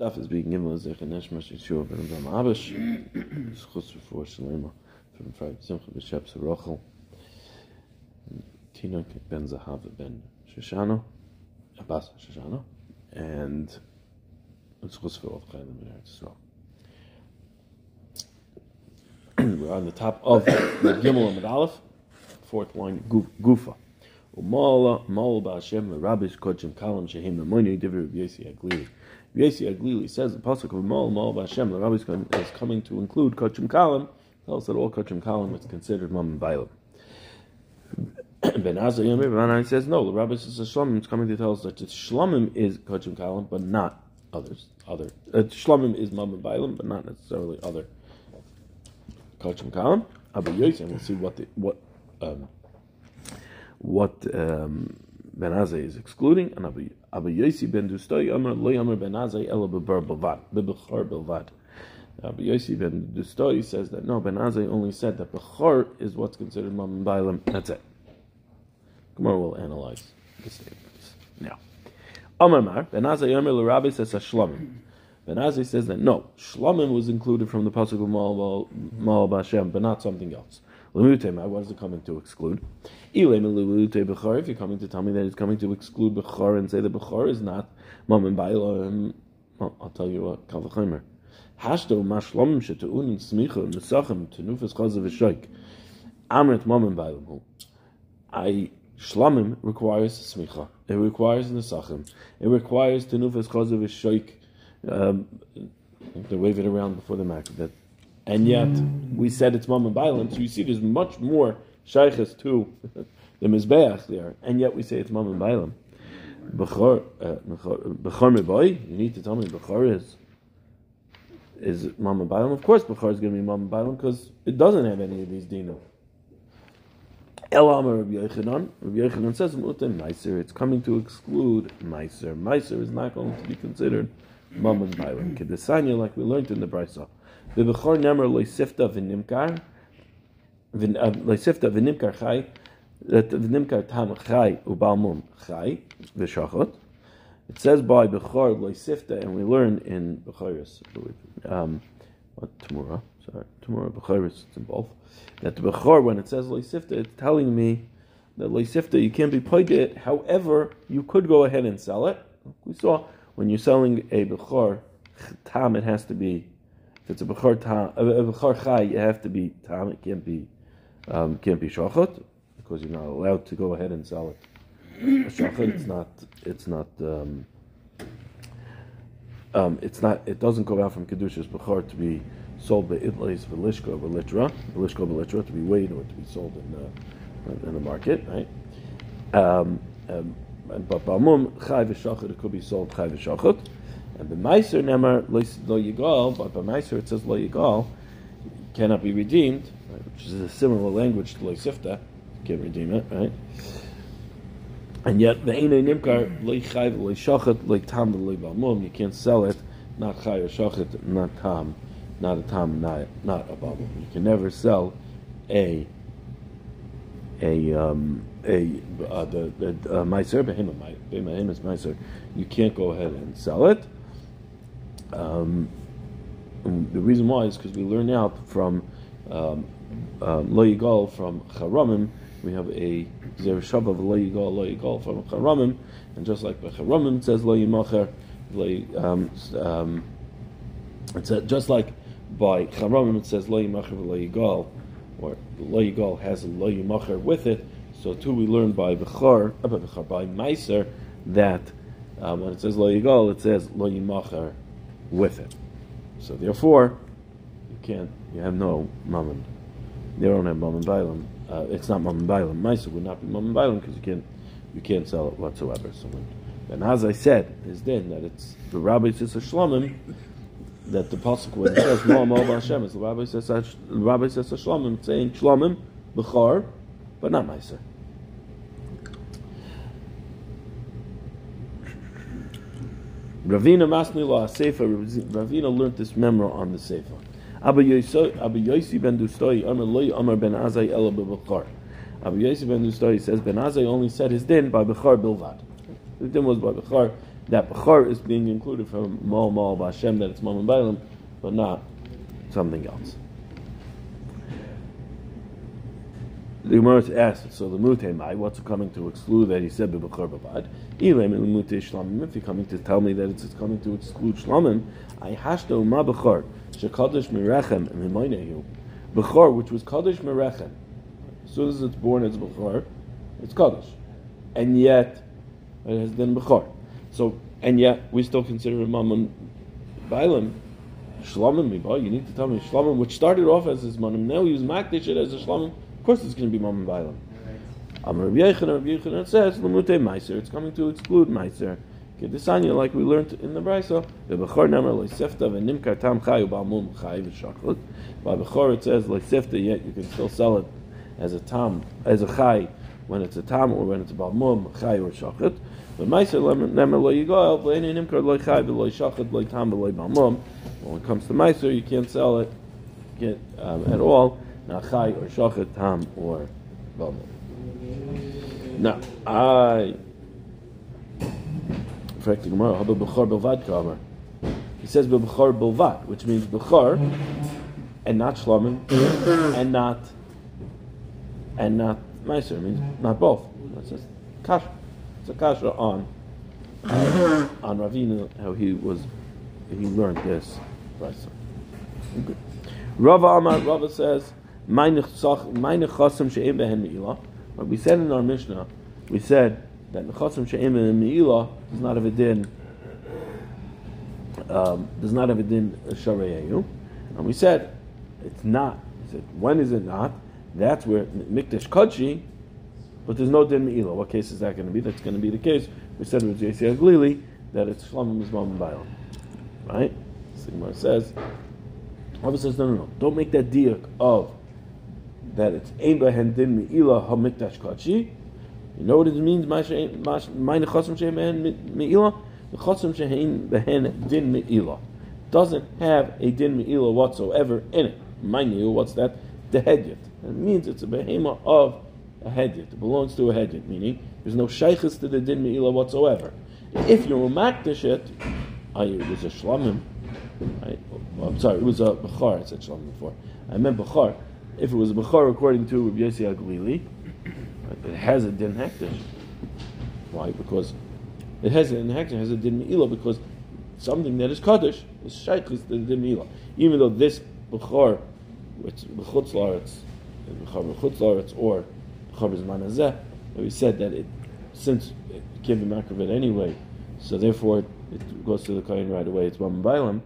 Daf is being given as Zecher Neshma Yeshua ben Abish. Before Shalema from Friday Simcha. Tinok ben Zahav ben Shoshana. Äh, Abbas Shoshana. And for Chayim Eretz Yisrael. We're on the top of the Gimel and Aleph, fourth line, Gufa. Umala, Mal Ba'Shem, Rabbish, Kodshim, Kalam, Shehim, Divir, Yesi, Aglili. Yesi Aglili says the pasuk of Mal Mal B'Hashem. The rabbi is coming to include Kachim Kalim. Tells that all Kachim Kalim is considered Mam and Bailam. Ben Ben says no. The rabbi says the Shlomim is coming to tell us that the Shlomim is Kachim Kalim, but not others. Other uh, Shlomim is Mam and Bailam, but not necessarily other Kachim Kalim. Abu Yosef, we'll see what the, what um, what um, Ben Azai is excluding, and Abu Yosi ben Dustoi Amar Lo ben Azai Ela Bebar Belvad. Abu Yosi ben Dustoi says that no, Ben Azai only said that Bechor is what's considered Mam Bailam. That's it. Gemara will analyze the statements now. Amar Mar Ben Azai Amar LeRabbi says Shlomim. Ben Azai says that no, Shlomim was included from the pasuk of Mal Bashem, but not something else. What is it coming to exclude? If you're coming to tell me that it's coming to exclude Bechor and say that Bechor is not Mom and well, I'll tell you what, Kalvachimer. Hashdo mashlom shetuun smicha nesachim tenufas chazav v'shoik. Amrit mom and Baila. I Shlamim requires smicha. It requires nesachim. It requires tenufas chazav v'shoik. Um, they wave it around before the market. That and yet we said it's and violence. So you see, there's much more shaykhs to the mizbeach there, and yet we say it's and violence. Bechor, uh, Bechor boy, you need to tell me Bechor is is mom and. Of course, Bechor is going to be mom and because it doesn't have any of these. El Amar Rabbi Yochanan. Rabbi Yochanan says Mutem Meiser. It's coming to exclude Meiser. Meiser is not going to be considered and violence. Kedesanya, like we learned in the Brisa. The Bechor Nemer Loisifta v'nimkar, Loisifta v'nimkar chai, v'nimkar tam chai ubalmum chai v'shachot. It says by Bechor Loisifta, and we learn in Bechoris, um, Tamura, sorry, Tamura Bechoris, it's in both, that the Bechor, when it says Loisifta, it's telling me that Loisifta, you can't be paid it, however, you could go ahead and sell it. We saw when you're selling a Bechor, tam, it has to be it's a bechor tam, a chai, you have to be tam. It can't be um, can't be shachot because you're not allowed to go ahead and sell it. Shachot, it's not. It's not. Um, um, it's not. It doesn't go out from kedushas bechor to be sold by itlis velishka velitra, velishka velitra to be weighed or to be sold in the in the market, right? Um, um, but balmum chai v'shachot, it could be sold chai v'shachot. And the Meiser Nemar lo yigal, but Meiser it says lo yigal, cannot be redeemed, right, which is a similar language to lo sifta, can't redeem it, right? And yet the Eine Nimkar lo yichayv lo shachet lo tam lo balmum, you can't sell it, not chay or shachet, not tam, not a tam, not not a balmum. You can never sell a a um, a uh, the the uh, meiser is meiser. You can't go ahead and sell it. Um, the reason why is because we learn out from um, um, Lo Yigal from Charamim, we have a Zer Shav of Lo Yigal, Lo Yigal from Charamim, and just like by Charamim it says Lo Yimacher, um, um, it's just like by Charamim it says Lo Yimacher Lo Yigal, or Lo Yigal has Lo Yimacher with it, so too we learn by Bechar, uh, by Bechar, by Meiser, that um, when it says Lo Yigal, it says Lo Yimacher with it. So therefore, you can't. You have no mammon. They don't have mammon bailam. Uh, it's not mammon bailam. Maisa would not be mammon bailam because you can't. You can't sell it whatsoever. So when, and as I said, is then that it's the rabbi says a shlomim that the pasuk when it says Mo Mo Hashem the rabbi says the rabbi says a shlomim saying shlomim b'char, but not meiser. Ravina Masni La Sefer. Ravina learned this memra on the Sefer. Abu Yosi ben Dustoi Amar Loy Amar ben Azai Ela Bechar. Abu Yosi ben Dustoi says Ben Azai only said his din by Bechar Bilvad. The din was by Bechar, that Bechor is being included from Mal Mal Bashem, that it's Mam and Bailam, but not something else. The Gemara asked, so the Mutemai, what's coming to exclude that he said Bebechor Babad? Ilem Mute Shlamim, if you're coming to tell me that it's coming to exclude Shlamim, I hashto ma Bechor, Shekadosh Merechem, Mimaynehu. Bechor, which was Kadosh Merechem. As soon as it's born as Bechor, it's Kadosh. And yet, it has been Bechor. So, and yet, we still consider it Mammon Bailam. Shlamim you need to tell me Shlamim, which started off as his manim, now he's makdish it as a Shlamim. Of course, it's going to be Mammon Bailam. Amar Rabbi Yechon, Rabbi Yechon, says Lamute Meiser. It's coming to exclude Meiser. Kedisanya, like we learned in the Brisa, the Bechor Nemer Loisefta v'Nimkar Tam Chayu Ba'Mum Chay v'Shachot. By Bechor it says Loisefta, yet you can still sell it as a tam, as a Chay when it's a tam or when it's a Ba'Mum Chay or Shachot. But Meiser Nemer Lo Yigoel V'Eini Nimkar Lo Chay v'Lo Shachot Lo Tam v'Lo Ba'Mum. When it comes to Meiser, you can't sell it get, um, at all. Chay or Shachot, Tam or Ba'Mum. Now, I. He says Bechor Belvad, which means Bechor and not Shlomim and not and not Meiser. Means not both. It's just kasha. It's a kasha on uh, on Ravina how he was he learned this. Right. Rava Amar Rava says, We said in our Mishnah, we said that nechasim she'im and me'ilah does not have a din. Um, does not have a din shareyu, and we said it's not. We said when is it not? That's where mikdash kodshi, but there's no din me'ilah. What case is that going to be? That's going to be the case. We said with JC Aglili that it's shlamim mizmam and right? Sigmar says. Rabbi says no, no, no. Don't make that diak of that it's ein behen din me'ilah ha mikdash kodshi. You know what it means? My behen me'ilah. The chasam shein behen din me'ilah doesn't have a din me'ilah whatsoever in it. Mind you, what's that? The hedyot. It means it's a behema of a hedyot. It belongs to a hedyot, meaning there's no shaykhis to the din me'ilah whatsoever. If you're makdish it, it was a shlamim. Right? Oh, I'm sorry, it was a bechar. I said shlamim before. I meant bechar. If it was a bechar according to Rabbi Yossi Aglili, it has a din hektish. Why? Because it has a din hektish, has a din me'ilah, because something that is kaddish is shaykh is the din me'ilah. Even though this bechor, which bechutz laretz, bechor bechutz laretz, or bechor manazeh, we said that it, since it can't be makravit anyway, so therefore it, it, goes to the kohen right away. It's one bailam.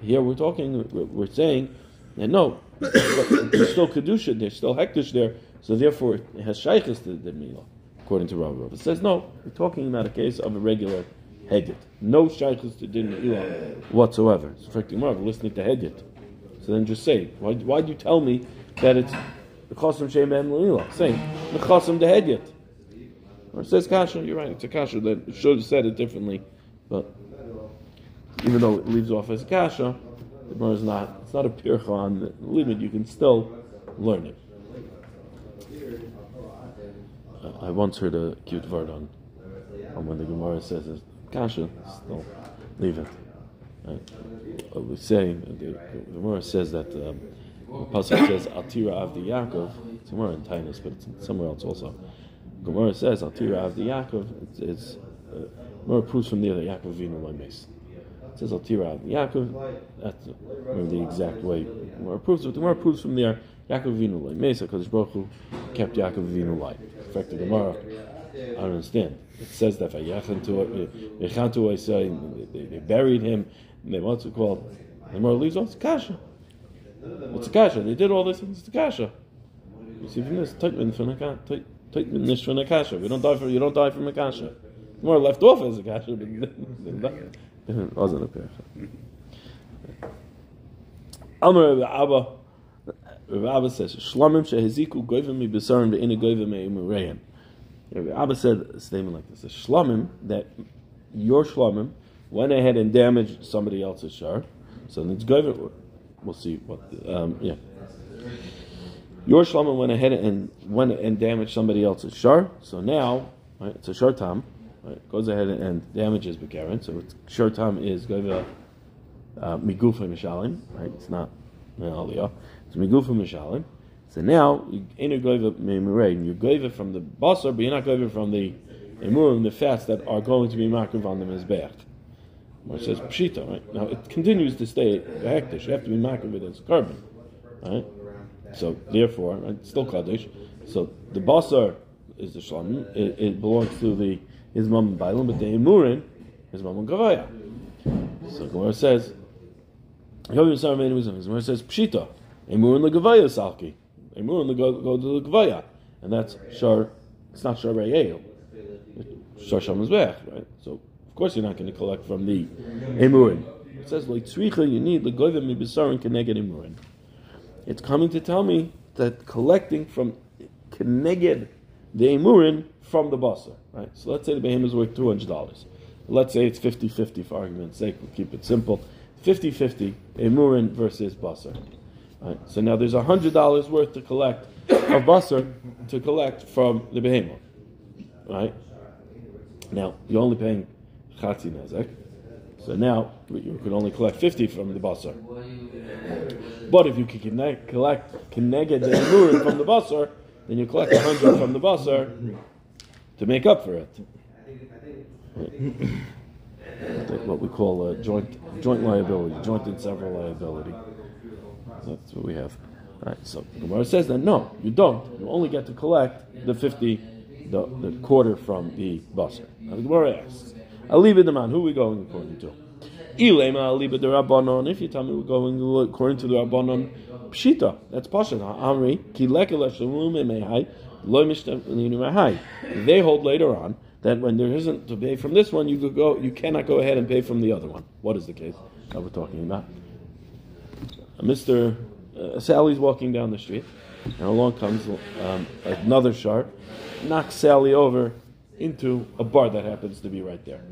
Here we're talking, we're saying that no, there's still kedusha, there's still hektish there, so therefore, it has shaykhs to the milah, according to Rav. It says no. We're talking about a case of a regular hedyot. No shaykhs to din milah whatsoever. It's affecting Rav listening to hedyot. So then just say, why why do you tell me that it's the chasam shem milah? Saying the chasam the hedyot. Or it says kasha. You're right. It's a kasha that should have said it differently, but even though it leaves off as kasha, the Gemara is not. It's not a pircha on the limit. You can still learn it. I once heard a cute word on, on when the Gemara says it. Kasha, still leave it. Right? I was the, Gemara says that um, the Pasuk says Altira Avdi Yaakov. It's somewhere in Tainus, but it's somewhere else also. Gemara says Altira Avdi Yaakov. It's, it's uh, Gemara proves from there that Yaakov Vinu Loimes. It says Altira Avdi Yaakov. That's remember the exact way. But the Gemara proves from there Yaakov Vinu Loimes because Baruch Hu kept Yaakov Vinu alive. In fact, the Gemara, I don't understand. It says that Yachantu I say they buried him. And they what's it called? The Gemara leaves off. It's kasha. It's kasha. They did all this. It's kasha. You see from this Taitman from Taitman nish from a kasha. We don't die from you don't die from a kasha. The Gemara left off as a kasha, but it wasn't a kasha. Amr Abba. Rav Abba says, Shlamim sheheziku goivim mi besarim ve'ina goivim me'imureyim. Rav Abba said a statement like this, Shlamim, that your Shlamim went ahead and damaged somebody else's shar, so it's goivim, we'll see what, um, yeah. Your Shlamim went ahead and went and damaged somebody else's shar, so now, right, it's a shar tam, right? Goes ahead and damages Bekaren. So it's short time is Goiva uh, Migufa Mishalim, right? It's not Aliyah. It's Migufa Mishalim. So now you ain't Goiva Memurain. You're from the Basar, but you're not Goiva from the Emurim, the fats that are going to be Makiv on the Mizbeach. Which says Pshita, right? Now it continues to stay hektish. You have to be Makiv with its carbon, right? So therefore, right, still Kaddish. So the Basar is the Shalom. It, it, belongs to the his mom Bailam, but the Emurin is mom Gavaya. So Gemara says, Gemara says Pshita, Emurin the Gavaya Salki. Emurin go to the Gavaya. And that's Shar, it's not Shar Re'el. Shar Shamazbech, right? So of course you're not going to collect from the Emurin. It says like Tzricha, you need the Goyva Mibisarin Keneged Emurin. It's coming to tell me that collecting from Keneged the Emurin from the Basar. Right? So let's say the behemoth is worth $200. Let's say it's 50 50 for argument's sake, we'll keep it simple. 50 50 Emurin versus Basar. Right? So now there's $100 worth to collect of Basar to collect from the behemoth. Right? Now, you're only paying Chatzi Nezek. So now you can only collect 50 from the Basar. But if you can collect Kineged the Emurin from the Basar, then you collect a 100 from the Basar to make up for it. what we call a joint joint liability, joint and several liability. That's what we have. All right, so Gemara says that no, you don't. You only get to collect the 50, the, the quarter from the Basar. Now the Gemara asks, I'll leave it the man. Who are we going according to? If you tell me we're going according to the Rabbanon, Pshita. That's Pasha. Amri, They hold later on that when there isn't to pay from this one, you could go, you cannot go ahead and pay from the other one. What is the case that we're talking about? Mr. Uh, Sally's walking down the street, and along comes um, another shark, knocks Sally over into a bar that happens to be right there.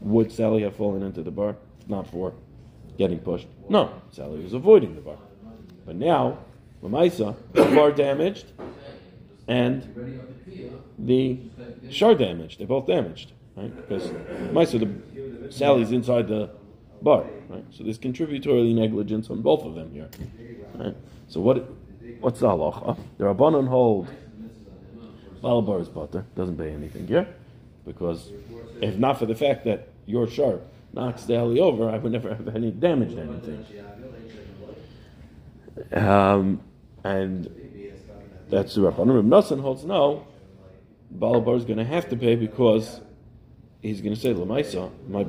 Would Sally have fallen into the bar? Not for getting pushed. No, Sally was avoiding the bar. But now, Lamaisa, the bar damaged, and the shard damaged. They're both damaged, right? Because Lamaisa, the Sally's inside the bar, right? So there's contributory negligence on both of them here, right? So what? What's oh, the halacha? The rabbanon hold Balabar is butter, doesn't pay anything here, because if not for the fact that your sharp knocks the alley over, I would never have any damaged anything. Um, and that's the Rabbanim. Reb holds no. Balabar is going to have to pay because he's going to say, "Lamaisa, my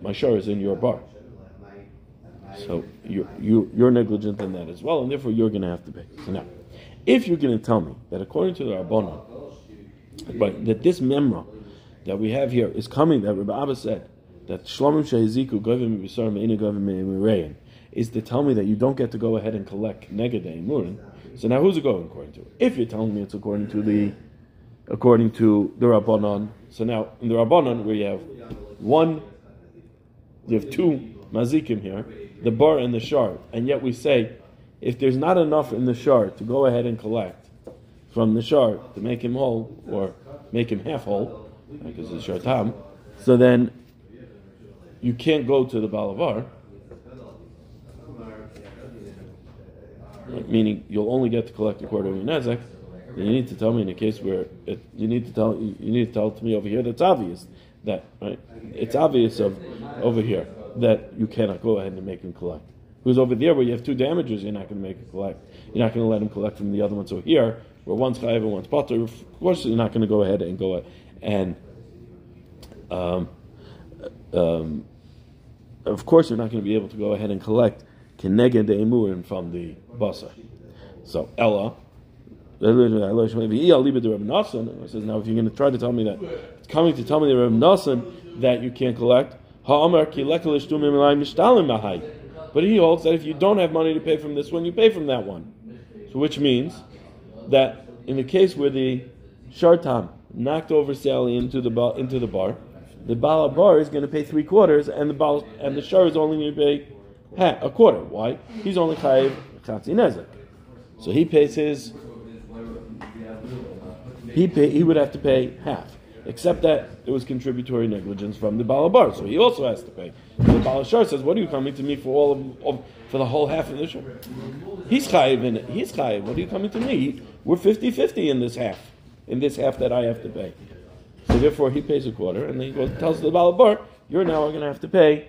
my shar is in your bar." So you you you're negligent in that as well, and therefore you're going to have to pay. So now, if you're going to tell me that according to the Rabbanim, but that this memra that we have here is coming that Rabbi Abba said that Shlomim Shehiziku Govim Yisar Me'ina Govim is to tell me that you don't get to go ahead and collect Negade Murin. So now who's it going according to? If you're telling me it's according to the according to the Rabbanon, so now in the Rabbanon we have one, you have two mazikim here, the bar and the shard, and yet we say if there's not enough in the shard to go ahead and collect from the shard to make him whole or make him half whole, because it's shartam, so then you can't go to the Balavar, meaning you'll only get to collect a quarter of your nezek. You need to tell me in a case where it, you need to tell you need to tell to me over here that's obvious that right it's obvious of over here that you cannot go ahead and make him collect. Who's over there where you have two damages, you're not going to make him collect. You're not going to let him collect from the other one. So here, where one's chayiv and one's potter, of course you're not going to go ahead and go and um, um, of course, you're not going to be able to go ahead and collect keneged de emurim from the basar. So Ella, It says now if you're going to try to tell me that it's coming to tell me the Reb Nassan that you can't collect, but he holds that if you don't have money to pay from this one, you pay from that one. So which means that in the case where the shartam knocked over Sally into the bar, into the bar, the Bala bar is going to pay three quarters, and the Baal, and the Shar is only going to pay half, a quarter. Why? He's only chayiv chatzi nezek, so he pays his. He pay, he would have to pay half. except that it was contributory negligence from the Balabar, so he also has to pay. The Balashar says, "What are you coming to me for all of, of for the whole half of the shor? He's chayiv in it. He's chayiv. What are you coming to me? We're 50-50 in this half, in this half that I have to pay. So therefore, he pays a quarter, and then he goes tells the Balabar, "You're now going to have to pay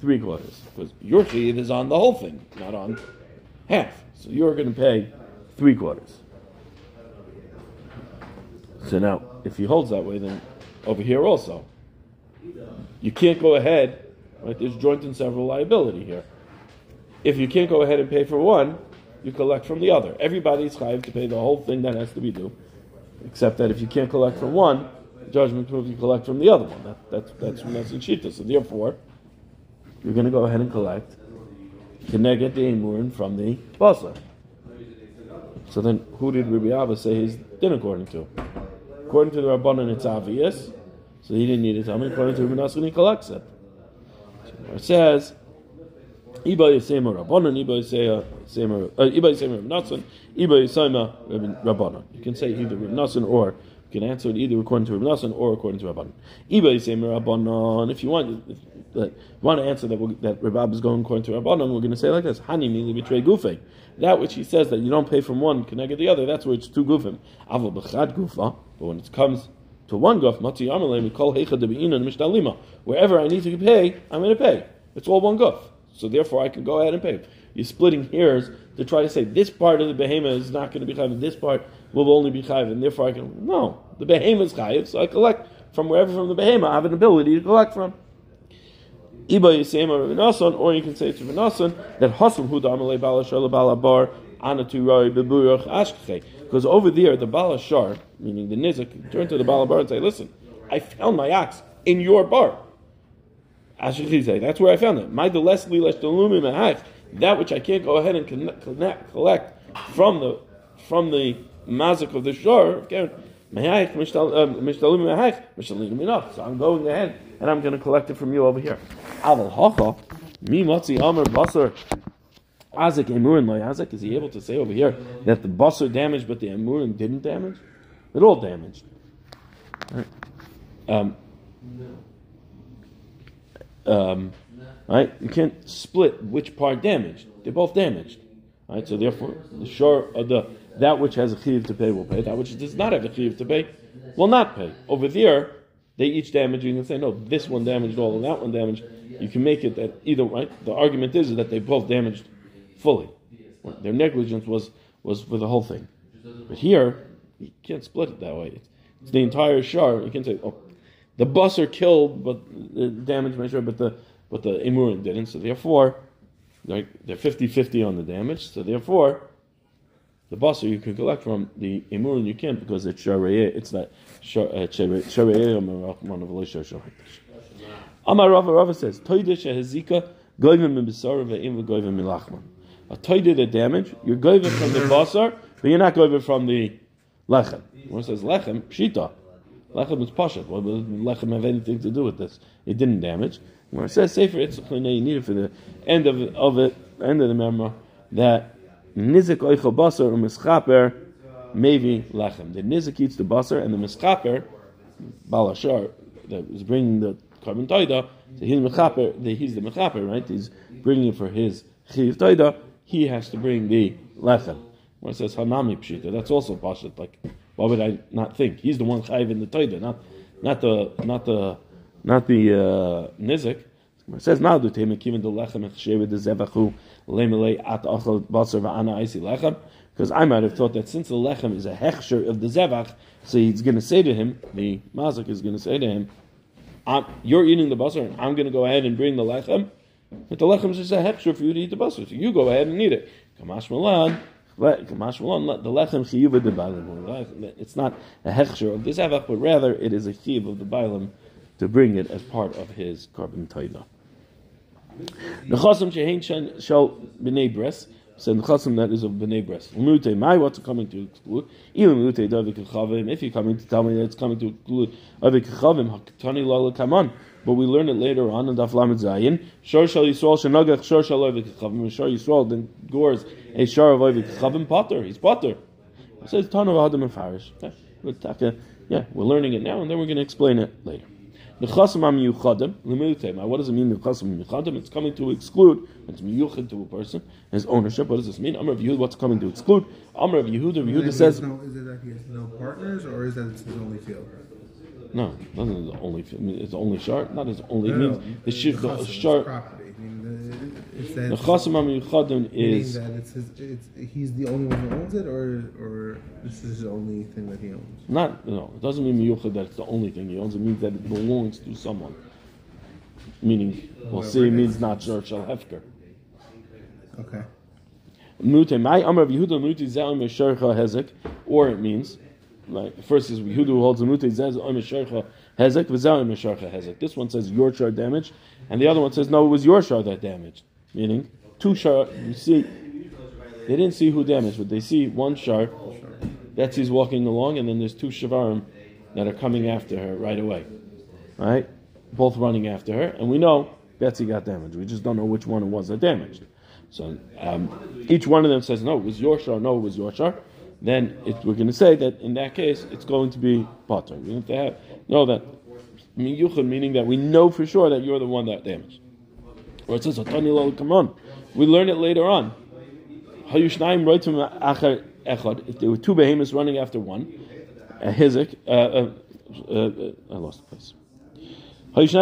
three quarters because your chayiv is on the whole thing, not on half. So you're going to pay three quarters." So now, if he holds that way, then over here also, you can't go ahead. Right? There's joint and several liability here. If you can't go ahead and pay for one, you collect from the other. Everybody's chayiv to pay the whole thing that has to be due, except that if you can't collect from one, judgment proves you collect from the other one. That, that's that's from that's in Shita. So therefore, you're going to go ahead and collect Keneged the Emurin from the Basar. So then, who did Rabbi Abba say his din according to? According to the Rabbanan, it's obvious, so he didn't need to tell me. According to Rabbi Nassan, he collects it. So it says, Iba Yisema Rabbanan, Iba Yisema uh, Iba Yisema Rabbanan. You can say either Rabbi Nassan or you can answer it either according to Rabbi Nassan or according to Rabbanan. Iba Yisema Rabbanan. If you want, if, you want to answer that that Rabab is going according to Rabbanan, we're going to say like this: Hani mili betray gufe. That which he says that you don't pay from one can I get the other. That's where it's two gufim. Avol b'chad gufa. But when it comes to one guf, mati yamalei call heicha debi'inan mishdalima. Wherever I need to pay, I'm going to pay. It's all one guf. So therefore, I can go ahead and pay. You're splitting hairs to try to say this part of the behemoth is not going to be chayiv, and this part will only be chayiv, and therefore I can. No, the behemoth is chayiv, so I collect from wherever from the behemoth I have an ability to collect from. Iba Yisema Rabbi or you can say to Rabbi that Hasam Huda Amalei Balashar Balabar Anatu Rai Beburach. Because over there, the Balashar, meaning the Nizik, turn to the Balabar and say, listen, I found my ox in your bar. That's where I found it. My that which I can't go ahead and connect, collect from the from the mazik of the shore, so I'm going ahead and I'm going to collect it from you over here. Aval mi matzi amar basar. Azik emurin loy azik. Is he able to say over here that the basar damaged but the emurin didn't damage? They're all damaged. Right. Um, um, right? You can't split which part damaged. They're both damaged. Right? So therefore, the shore of the that which has a chiv to pay will pay. That which does not have a chiv to pay will not pay. Over there, they each damage. You can say, no, this one damaged all and that one damaged. You can make it that either right. The argument is, that they both damaged fully. Their negligence was was for the whole thing. But here, you can't split it that way. It's, the entire shar. You can say, oh, the bus are killed, but the damage measure, but the but the emurin didn't. So therefore, they're 50-50 on the damage. So therefore, the basar you can collect from the emurin you can't because it's sharei. It's not uh, Amar Rava Rava says toide shehezika goyim mibisar ve'im v'goyim milachman. A toide the damage you're goyim from the basar, but you're not goyim from the lechem. It says lechem, pshita. Lechem is pashat. What does lechem have anything to do with this? It didn't damage. When it says sefer, it's you need it for the end of of it, end of the memory that nizik oichel basar u'mischaper maybe lechem. The nizik eats the basar and the mischaper balashar that is bringing the carbon taida. So he's mechaper. He's the mechaper, right? He's bringing it for his chiv taida. He has to bring the lechem. When it says hanami pshita, that's also pashat. Like, why would I not think he's the one chayiv in the taida, not not the not the not the uh, nizik. It says now do teim kiven the lechem shevet the zevachu lemele at achal basar va'ana isi lechem. Because I might have thought that since the lechem is a hechsher of the zevach, so he's going to say to him, the mazik is going to say to him, "You're eating the basar, and I'm going to go ahead and bring the lechem." But the lechem is just a hechsher for you to eat the basar, so you go ahead and eat it. Kamash The lechem chiyuva de bailam. It's not a hechsher of this zevach, but rather it is a chiyuv of the bailam to bring it as part of his carbon taida. Nechasim shehein shall b'nei bres. So nechasim that is of b'nei bres. Umute my what's coming to exclude? Even umute davik kechavim. If you're coming to tell me that it's coming to exclude avik kechavim hakatani lala kaman. But we learn it later on in Daf Lamed Zayin. Shor shal Yisrael shenagach shor shal avik kechavim. Shor Yisrael then gores a shor of avik kechavim potter. He's potter. Says ton of and farish. Uh, yeah, we're learning it now, and then we're going to explain it later. Nechasim amiyuchadim lemilutema. What does it mean? Nechasim amiyuchadim. It's coming to exclude. It's miyuchad to a person. His ownership. What does this mean? Amr of Yehud. What's coming to exclude? Amr of Yehuda. Yehuda says. No, is it that he has no partners, or is that it's his only field? No, not the only. It's the only shard. Not his only. No, It no, means the the it's shard. Property. I the, Nechasim meaning is. that it's his, it's, he's the only one who owns it, or or this is the only thing that he owns. Not no. It doesn't mean miyuchad that it's the only thing he owns. It means that it belongs to someone. Meaning, we'll see. It means not shal hefker. Okay. Mute my Amar of Yehuda Mute Zeh Meshercha Hezek, or it means, like first is Yehuda who holds the Mute Zeh Meshercha Hezek, V'Zeh Meshercha Hezek. This one says your shard damaged, and the other one says no, it was your shard that damaged. Meaning two shard. You see, they didn't see who damaged, but they see one shard. Betsy's walking along, and then there's two shavarim that are coming after her right away, right? Both running after her, and we know Betsy got damaged. We just don't know which one it was that damaged. So um, each one of them says, no, it was your shar, no, it was your shar. Then it, we're going to say that in that case, it's going to be potter. We have to have, know that, meaning that we know for sure that you're the one that damaged. Or it says, "Otani lo come on. We learn it later on. Hayushnaim roitum achar echad. If there were two behemoths running after one, a hizik, uh, uh, uh, uh, I lost the place. This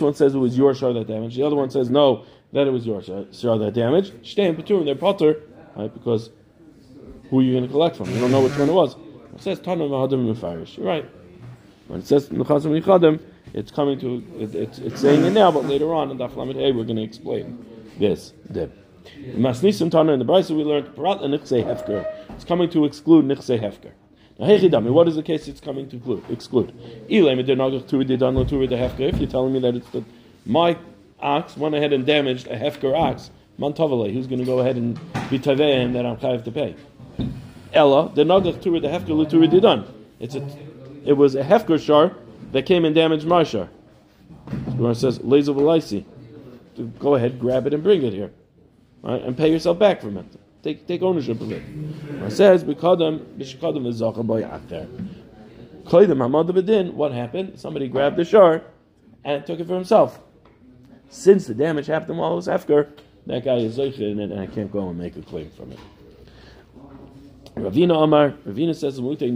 one says it was your shar that damaged. The other one says no, that it was your shar, that damaged. Shtei and Peturim, they're potter, right? Because who are you going to collect from? You don't know which one it was. It says Tanam Mahadim Mefarish. You're right. When it says Nechasim Yichadim, it's coming to, it, it's, it's saying it now, but later on in Lamed Hey, we're going to explain this. Dib. Masnisim Tana in the Brisa we learned Parat and Nichse Hefker. It's coming to exclude Nichse Hefker. Now, Hechidami, what is the case it's coming to exclude? If you're telling me that it's the my ox went ahead and damaged a hefker ox, mantavale, who's going to go ahead and be taveh and that I'm chayav to pay? Ella, the nagach turi the hefker l'turi didan. It's a, it was a hefker shar that came and damaged my shar. The Gemara says, laser v'laisi. Go ahead, grab it and bring it here, right, and pay yourself back from it. Take, take ownership of it. It says, "B'kadam b'shkadam v'zacha b'yachter." Koydem hamad b'din. What happened? Somebody grabbed the shar and took it for himself. Since the damage happened while it was after, that guy is zoiche in it, and I can't go and make a claim from it. Ravina Amar, Ravina says, "Mutei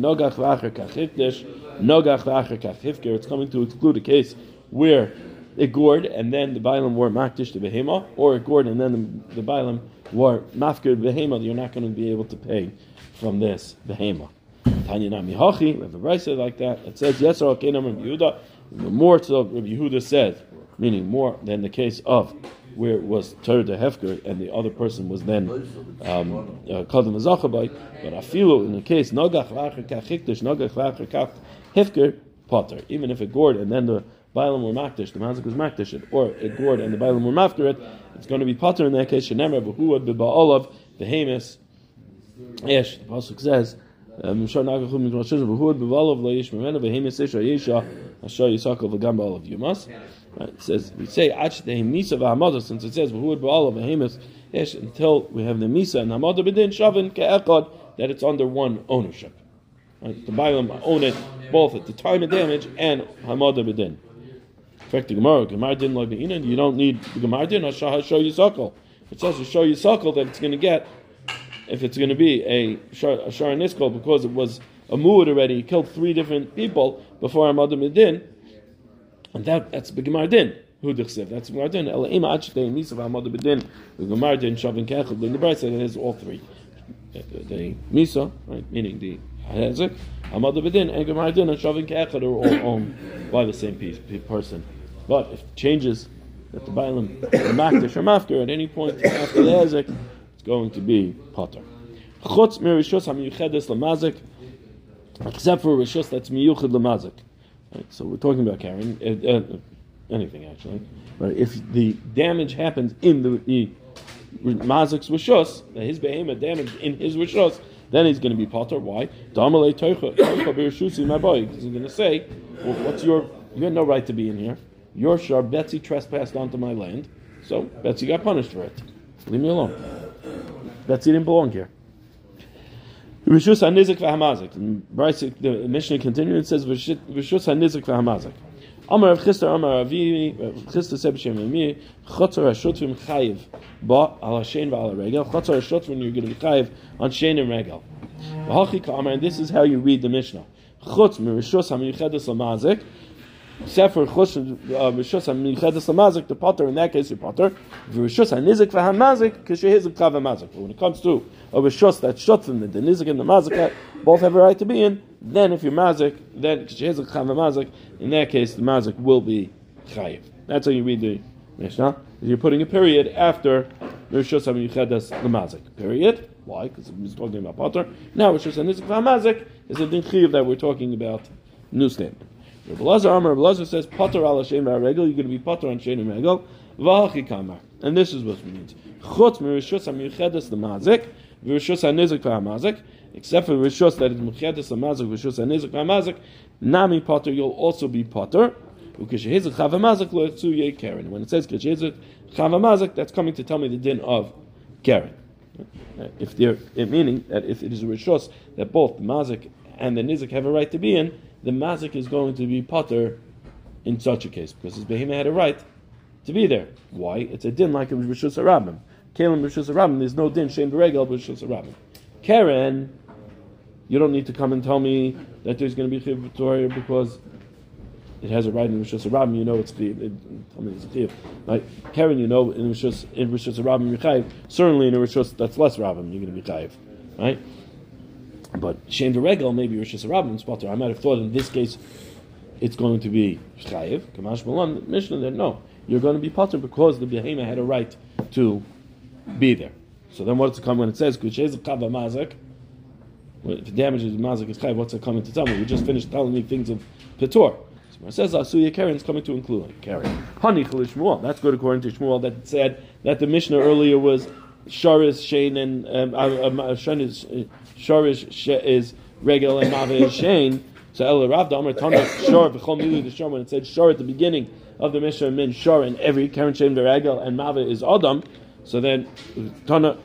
nogach kachifker." It's coming to exclude a case where it gored and then the Bailam wore makdish to behema, or it gored and then the, the wore mafkir behema. You're not going to be able to pay from this behema. Tanya Nami Hachi, we have a brisa like that. It says, Yes, or Kenam Rabbi Yehuda. The more to Rabbi Yehuda said, meaning more than the case of where it was Tur de Hefker and the other person was then um, uh, called a Zachabai. But Afilu, in the case, Nogach Vacher Kachikdish, Nogach Vacher Kach Hefker, Potter. Even if it gored and then the Bailam were Makdish, the Mazik was Makdish it, or it gored and the Bailam were Mafter it, it's going to be Potter in that case. Shenemar Behuad Beba'olav, the Hamas, Yesh, the Pasuk says, um, V'gam Ba'olav Yumas. Right, it says we say since it says until we have the Misa and Hamada B'din Shavin Ke'echad that it's under one ownership. Right, the Bailam own it both at the time of damage and Hamada B'din. In fact, the Gemara, Gemara didn't like the Inan, you don't need the Gemara didn't show show suckle. It says to show you suckle that it's going to get, if it's going to be a Shar a Shar Niskol, because it was a Muad already, he killed three different people before Hamada B'din, and that, that's the Gemara din. Who dichsev? That's Gemara din. Ela ima achitei misav hamad b'din. The Gemara din shavin kechel. The Brisa it has all three. Uh, the, the misa, right, meaning the hezek, hamad b'din, and Gemara and shavin kechel are all owned by the same piece, person. But if changes that the bailam makdish or mafker at any point after the hezek, it's going to be potter. Chutz mirishus hamiyuchedes lamazik, except for rishus that's miyuched lamazik. Right, so we're talking about carrying uh, uh, anything actually. But if the damage happens in the, the mazik's rishus, his behemoth damaged in his rishus, then he's going to be potter. Why? My boy. Because he's going to say, well, "What's your? You had no right to be in here. Your shar Betsy trespassed onto my land, so Betsy got punished for it. Leave me alone. Betsy didn't belong here." The Mishnah continues and says Rishus hanizik v'hamazik. Amar Rav Chisda Amar Avi Chisda said b'shem Emi Chotzar Hashotvim Chayiv Ba Al Hashem V'Al Regel Chotzar Hashotvim you're going to be Chayiv on Shein and Regel. V'Hachi Amar and this is how you read the Mishnah. Chutz Mirishus HaMiyuchedes Lamazik Sefer Chush uh, Rishus HaMiyuchedes Lamazik the Potter in that case you Potter Rishus HaNizik V'HaMazik Kishehizik Chav HaMazik. But when it comes to a Rishus that Shotzim the Nizik and the Mazik both have a right to be in then if you're mazik, then kishezik chav mazik, in that case the mazik will be chayiv. That's how you read the Mishnah. You're putting a period after Rishus HaMiyuchedes the mazik. Period. Why? Because he's talking about potter. Now Rishus HaNizik mazik is a din chayiv that we're talking about. New statement. Rabbi Lazar Amar Rabbi Lazar says potter al Hashem regel. You're going to be potter on Shem regel. V'hachi kamar. And this is what it means. Chutz mirishus HaMiyuchedes the mazik. V'rishus HaNizik mazik except for rishus that is muchedes amazik rishus anizik amazik nami potter you'll also be potter. When it says that's coming to tell me the din of karen. If they're eh, meaning that if it is a rishus that both the mazik and the nizik have a right to be in the mazik is going to be potter in such a case because his behema had a right to be there. Why? It's a din like a rishus arabim Kalim Rishus Rabim, there's no din, Shane Beregel, Rishus Rabim. Karen, you don't need to come and tell me that there's going to be chiv Victoria because it has a right in Rishus Rabim. You know it's chiv. Tell me it's chiv. Right? Karen, you know in Rishus in Rishus Rabim you're chayiv. Certainly in a Rishus that's less Rabim you're going to be chayiv. Right? But Shem Regel maybe Rishus Rabim spotter. I might have thought in this case it's going to be chayiv. Kamash Malan Mishnah no, you're going to be potter because the behema had a right to be there. So then what's it come when it says Kuchez Kava Mazak? If the damage is mazik is chayv, what's it coming to tell me? We just finished telling me things of Petor. So it says Asuya Karen is coming to include Karen. Hani Shmuel. That's good according to Shmuel that said that the Mishnah earlier was Sharis Shane and um, uh, uh, is uh, Sharish is Regel and Mave is Shane. So El Rav Damar Tana Shar B'chol Milu the Shar when it said Shar at the beginning of the Mishnah meant Shar and every Karen Shane Regel and Mave is Adam. So then Tana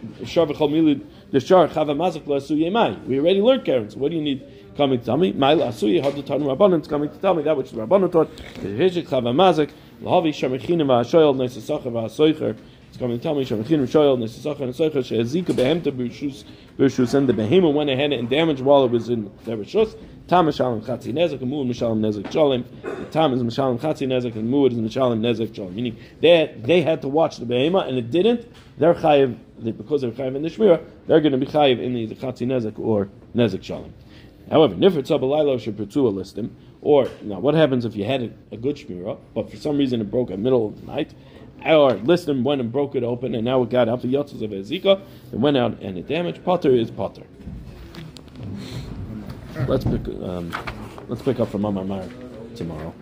mai. We already learned Karen. So what do you need coming to tell me? Mai la'asuye had the tanu rabbanon. It's coming to tell me that which the rabbanon taught. Hishik chava mazik lahavi shamechinim va'ashoyel nesasacha va'asoicher. It's coming to tell me shamechinim shoyel nesasacha and asoicher she'ezika behemta b'rishus b'rishus and the behemoth went ahead and damaged while it was in their rishus. Tam mishalim chatzi nezek and muad mishalim nezek shalim. Tam is mishalim chatzi nezek and muad is mishalim nezek shalim. Meaning they they had to watch the behemoth and it didn't. They're chayiv because they're chayiv in the shmira. They're going to be chayiv in the chatzi nezek or nezek shalim. However, nifrit sabalaylo should pursue a listim. Or now, what happens if you had a, a good shmira, but for some reason it broke at middle of the night? Or listim went and broke it open, and now it got up the yotzes of ezika. It went out and it damaged. Potter is potter. Let's pick. Um, let's pick up from Amar tomorrow.